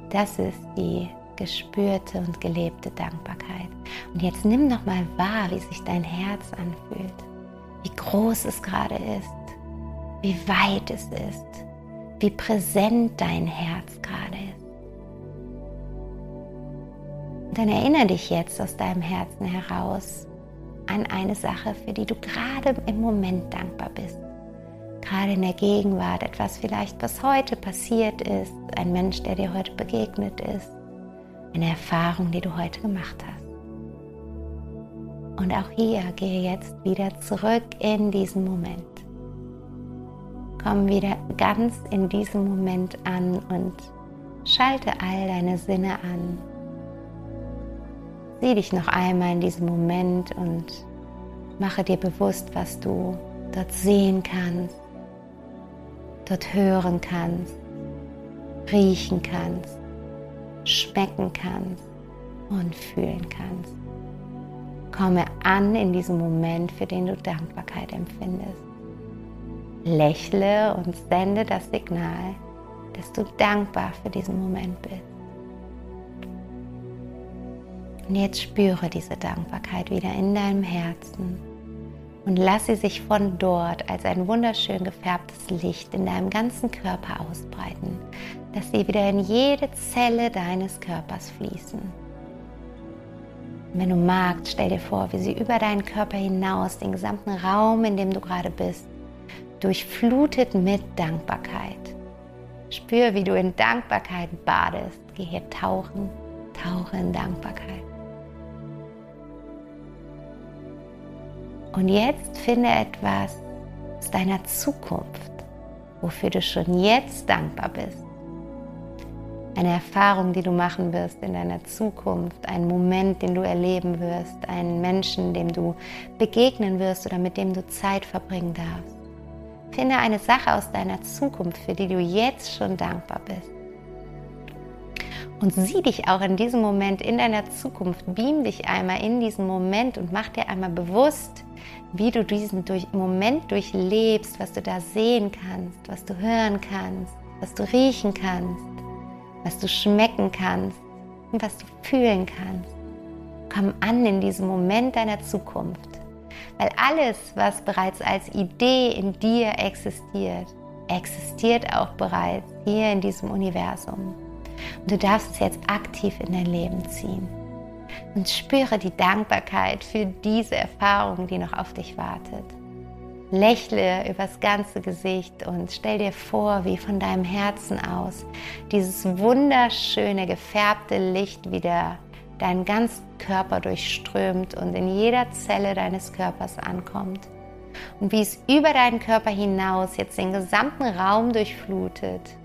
S1: Das ist die gespürte und gelebte Dankbarkeit. Und jetzt nimm noch mal wahr, wie sich dein Herz anfühlt. wie groß es gerade ist, wie weit es ist, wie präsent dein Herz gerade ist. Und dann erinnere dich jetzt aus deinem Herzen heraus an eine Sache, für die du gerade im Moment dankbar bist. Gerade in der Gegenwart, etwas vielleicht, was heute passiert ist, ein Mensch, der dir heute begegnet ist, eine Erfahrung, die du heute gemacht hast. Und auch hier gehe jetzt wieder zurück in diesen Moment. Komm wieder ganz in diesem Moment an und schalte all deine Sinne an. Sieh dich noch einmal in diesem Moment und mache dir bewusst, was du dort sehen kannst, dort hören kannst, riechen kannst, schmecken kannst und fühlen kannst. Komme an in diesem Moment, für den du Dankbarkeit empfindest. Lächle und sende das Signal, dass du dankbar für diesen Moment bist. Und jetzt spüre diese Dankbarkeit wieder in deinem Herzen und lass sie sich von dort als ein wunderschön gefärbtes Licht in deinem ganzen Körper ausbreiten, dass sie wieder in jede Zelle deines Körpers fließen. wenn du magst, stell dir vor, wie sie über deinen Körper hinaus, den gesamten Raum, in dem du gerade bist, durchflutet mit Dankbarkeit. Spür, wie du in Dankbarkeit badest. Geh hier tauchen, tauche in Dankbarkeit. Und jetzt finde etwas aus deiner Zukunft, wofür du schon jetzt dankbar bist. Eine Erfahrung, die du machen wirst in deiner Zukunft, einen Moment, den du erleben wirst, einen Menschen, dem du begegnen wirst oder mit dem du Zeit verbringen darfst. Finde eine Sache aus deiner Zukunft, für die du jetzt schon dankbar bist. Und sieh dich auch in diesem Moment in deiner Zukunft. Beam dich einmal in diesen Moment und mach dir einmal bewusst, wie du diesen durch, Moment durchlebst, was du da sehen kannst, was du hören kannst, was du riechen kannst, was du schmecken kannst und was du fühlen kannst. Komm an in diesem Moment deiner Zukunft, weil alles, was bereits als Idee in dir existiert, existiert auch bereits hier in diesem Universum. Und du darfst es jetzt aktiv in dein Leben ziehen und spüre die Dankbarkeit für diese Erfahrung, die noch auf dich wartet. Lächle übers ganze Gesicht und stell dir vor, wie von deinem Herzen aus dieses wunderschöne gefärbte Licht wieder deinen ganzen Körper durchströmt und in jeder Zelle deines Körpers ankommt. Und wie es über deinen Körper hinaus jetzt den gesamten Raum durchflutet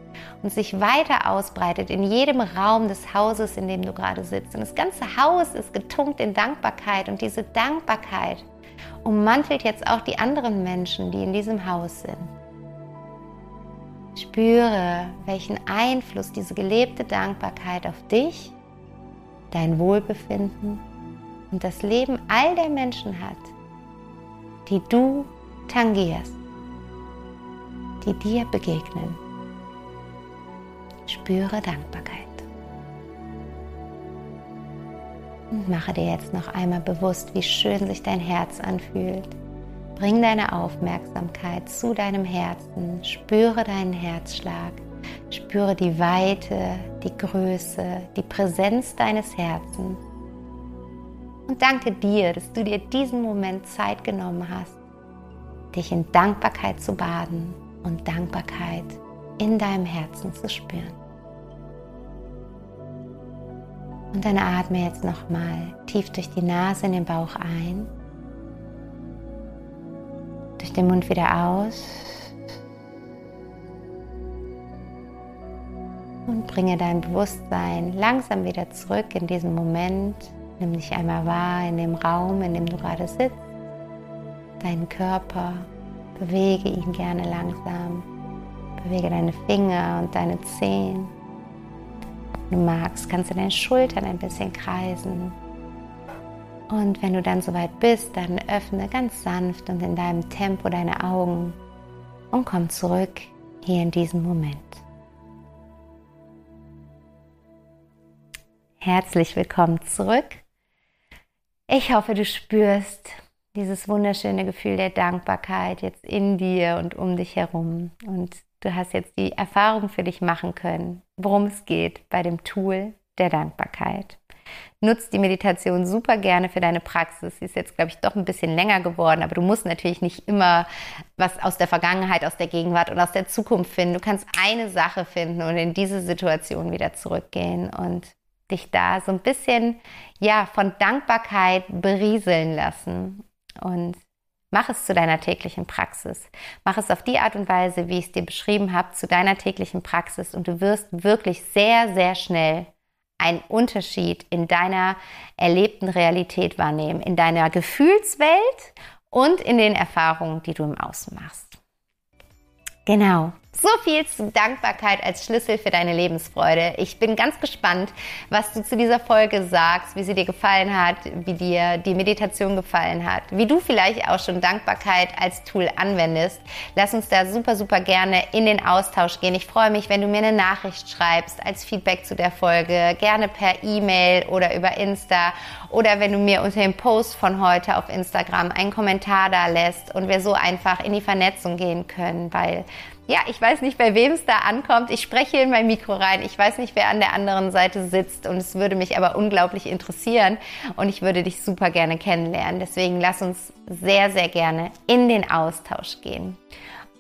S1: und sich weiter ausbreitet in jedem Raum des Hauses, in dem du gerade sitzt. Und das ganze Haus ist getunkt in Dankbarkeit und diese Dankbarkeit ummantelt jetzt auch die anderen Menschen, die in diesem Haus sind. Spüre, welchen Einfluss diese gelebte Dankbarkeit auf dich, dein Wohlbefinden und das Leben all der Menschen hat, die du tangierst, die dir begegnen. Spüre Dankbarkeit. Und mache dir jetzt noch einmal bewusst, wie schön sich dein Herz anfühlt. Bring deine Aufmerksamkeit zu deinem Herzen, spüre deinen Herzschlag, spüre die Weite, die Größe, die Präsenz deines Herzens. Und danke dir, dass du dir diesen Moment Zeit genommen hast, dich in Dankbarkeit zu baden und Dankbarkeit in deinem Herzen zu spüren. Und dann atme jetzt nochmal tief durch die Nase in den Bauch ein, durch den Mund wieder aus und bringe dein Bewusstsein langsam wieder zurück in diesen Moment. Nimm dich einmal wahr in dem Raum, in dem du gerade sitzt, deinen Körper, bewege ihn gerne langsam. Bewege deine Finger und deine Zehen. Wenn du magst, kannst du deine Schultern ein bisschen kreisen. Und wenn du dann soweit bist, dann öffne ganz sanft und in deinem Tempo deine Augen und komm zurück hier in diesem Moment. Herzlich willkommen zurück. Ich hoffe, du spürst, dieses wunderschöne Gefühl der Dankbarkeit jetzt in dir und um dich herum. Und du hast jetzt die Erfahrung für dich machen können, worum es geht bei dem Tool der Dankbarkeit. Nutzt die Meditation super gerne für deine Praxis. Sie ist jetzt, glaube ich, doch ein bisschen länger geworden, aber du musst natürlich nicht immer was aus der Vergangenheit, aus der Gegenwart und aus der Zukunft finden. Du kannst eine Sache finden und in diese Situation wieder zurückgehen und dich da so ein bisschen, ja, von Dankbarkeit berieseln lassen und mach es zu deiner täglichen Praxis. Mach es auf die Art und Weise, wie ich es dir beschrieben habe, zu deiner täglichen Praxis und du wirst wirklich sehr, sehr schnell einen Unterschied in deiner erlebten Realität wahrnehmen, in deiner Gefühlswelt und in den Erfahrungen, die du im Außen machst. Genau. So viel zu Dankbarkeit als Schlüssel für deine Lebensfreude. Ich bin ganz gespannt, was du zu dieser Folge sagst, wie sie dir gefallen hat, wie dir die Meditation gefallen hat, wie du vielleicht auch schon Dankbarkeit als Tool anwendest. Lass uns da super, super gerne in den Austausch gehen. Ich freue mich, wenn du mir eine Nachricht schreibst als Feedback zu der Folge, gerne per E-Mail oder über Insta oder wenn du mir unter dem Post von heute auf Instagram einen Kommentar da lässt und wir so einfach in die Vernetzung gehen können, weil ja, ich weiß nicht, bei wem es da ankommt. Ich spreche in mein Mikro rein. Ich weiß nicht, wer an der anderen Seite sitzt. Und es würde mich aber unglaublich interessieren. Und ich würde dich super gerne kennenlernen. Deswegen lass uns sehr, sehr gerne in den Austausch gehen.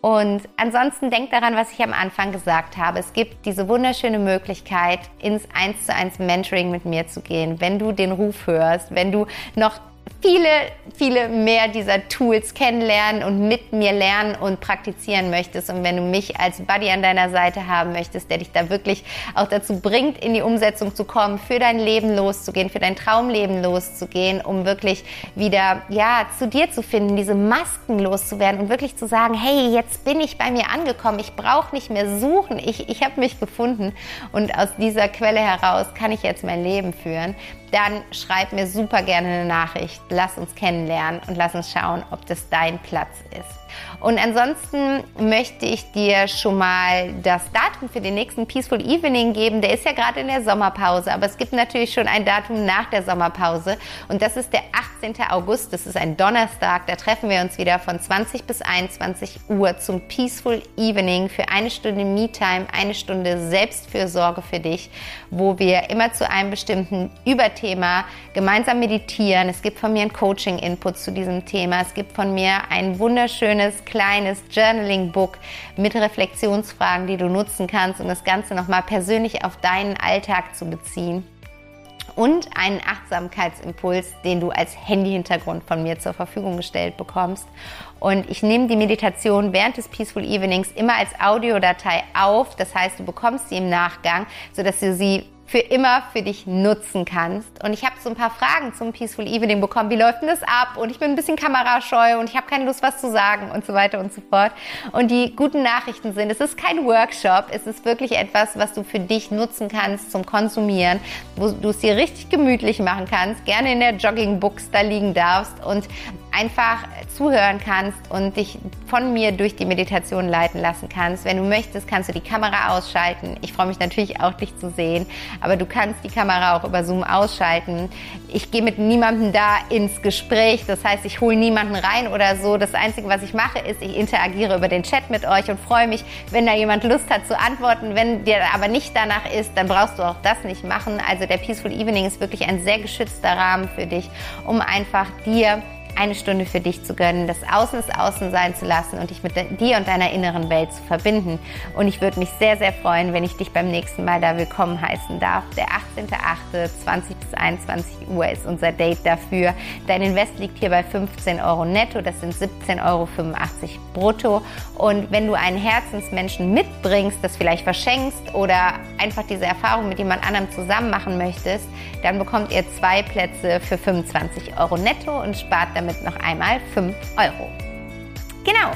S1: Und ansonsten denk daran, was ich am Anfang gesagt habe. Es gibt diese wunderschöne Möglichkeit, ins 1 zu 1 Mentoring mit mir zu gehen, wenn du den Ruf hörst, wenn du noch viele, viele mehr dieser Tools kennenlernen und mit mir lernen und praktizieren möchtest. Und wenn du mich als Buddy an deiner Seite haben möchtest, der dich da wirklich auch dazu bringt, in die Umsetzung zu kommen, für dein Leben loszugehen, für dein Traumleben loszugehen, um wirklich wieder, ja, zu dir zu finden, diese Masken loszuwerden und wirklich zu sagen, hey, jetzt bin ich bei mir angekommen, ich brauche nicht mehr suchen, ich, ich habe mich gefunden. Und aus dieser Quelle heraus kann ich jetzt mein Leben führen, dann schreib mir super gerne eine Nachricht. Lass uns kennenlernen und lass uns schauen, ob das dein Platz ist. Und ansonsten möchte ich dir schon mal das Datum für den nächsten Peaceful Evening geben. Der ist ja gerade in der Sommerpause, aber es gibt natürlich schon ein Datum nach der Sommerpause und das ist der 18. August. Das ist ein Donnerstag. Da treffen wir uns wieder von 20 bis 21 Uhr zum Peaceful Evening für eine Stunde Me-Time, eine Stunde Selbstfürsorge für dich, wo wir immer zu einem bestimmten Überthema gemeinsam meditieren. Es gibt von mir ein Coaching-Input zu diesem Thema. Es gibt von mir ein wunderschönes schönes kleines Journaling-Book mit Reflexionsfragen, die du nutzen kannst, um das Ganze nochmal persönlich auf deinen Alltag zu beziehen. Und einen Achtsamkeitsimpuls, den du als Handy-Hintergrund von mir zur Verfügung gestellt bekommst. Und ich nehme die Meditation während des Peaceful Evenings immer als Audiodatei auf. Das heißt, du bekommst sie im Nachgang, sodass du sie für immer für dich nutzen kannst. Und ich habe so ein paar Fragen zum Peaceful Evening bekommen. Wie läuft denn das ab? Und ich bin ein bisschen kamerascheu und ich habe keine Lust, was zu sagen und so weiter und so fort. Und die guten Nachrichten sind, es ist kein Workshop, es ist wirklich etwas, was du für dich nutzen kannst zum Konsumieren, wo du es dir richtig gemütlich machen kannst, gerne in der Jogging-Books da liegen darfst und einfach zuhören kannst und dich von mir durch die Meditation leiten lassen kannst. Wenn du möchtest, kannst du die Kamera ausschalten. Ich freue mich natürlich auch, dich zu sehen, aber du kannst die Kamera auch über Zoom ausschalten. Ich gehe mit niemandem da ins Gespräch, das heißt, ich hole niemanden rein oder so. Das Einzige, was ich mache, ist, ich interagiere über den Chat mit euch und freue mich, wenn da jemand Lust hat zu antworten. Wenn dir aber nicht danach ist, dann brauchst du auch das nicht machen. Also der Peaceful Evening ist wirklich ein sehr geschützter Rahmen für dich, um einfach dir eine Stunde für dich zu gönnen, das Außen ist Außen sein zu lassen und dich mit dir und deiner inneren Welt zu verbinden. Und ich würde mich sehr, sehr freuen, wenn ich dich beim nächsten Mal da willkommen heißen darf. Der 18.08. 20 bis 21 Uhr ist unser Date dafür. Dein Invest liegt hier bei 15 Euro netto, das sind 17,85 Euro brutto. Und wenn du einen Herzensmenschen mitbringst, das vielleicht verschenkst oder einfach diese Erfahrung mit jemand anderem zusammen machen möchtest, dann bekommt ihr zwei Plätze für 25 Euro netto und spart damit damit noch einmal 5 Euro. Genau,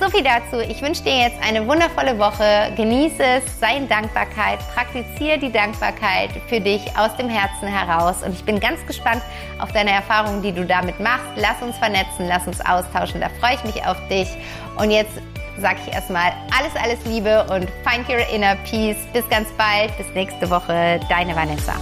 S1: so viel dazu. Ich wünsche dir jetzt eine wundervolle Woche. Genieße es, sei in Dankbarkeit, praktiziere die Dankbarkeit für dich aus dem Herzen heraus. Und ich bin ganz gespannt auf deine Erfahrungen, die du damit machst. Lass uns vernetzen, lass uns austauschen. Da freue ich mich auf dich. Und jetzt sage ich erstmal alles, alles Liebe und find your inner peace. Bis ganz bald, bis nächste Woche. Deine Vanessa.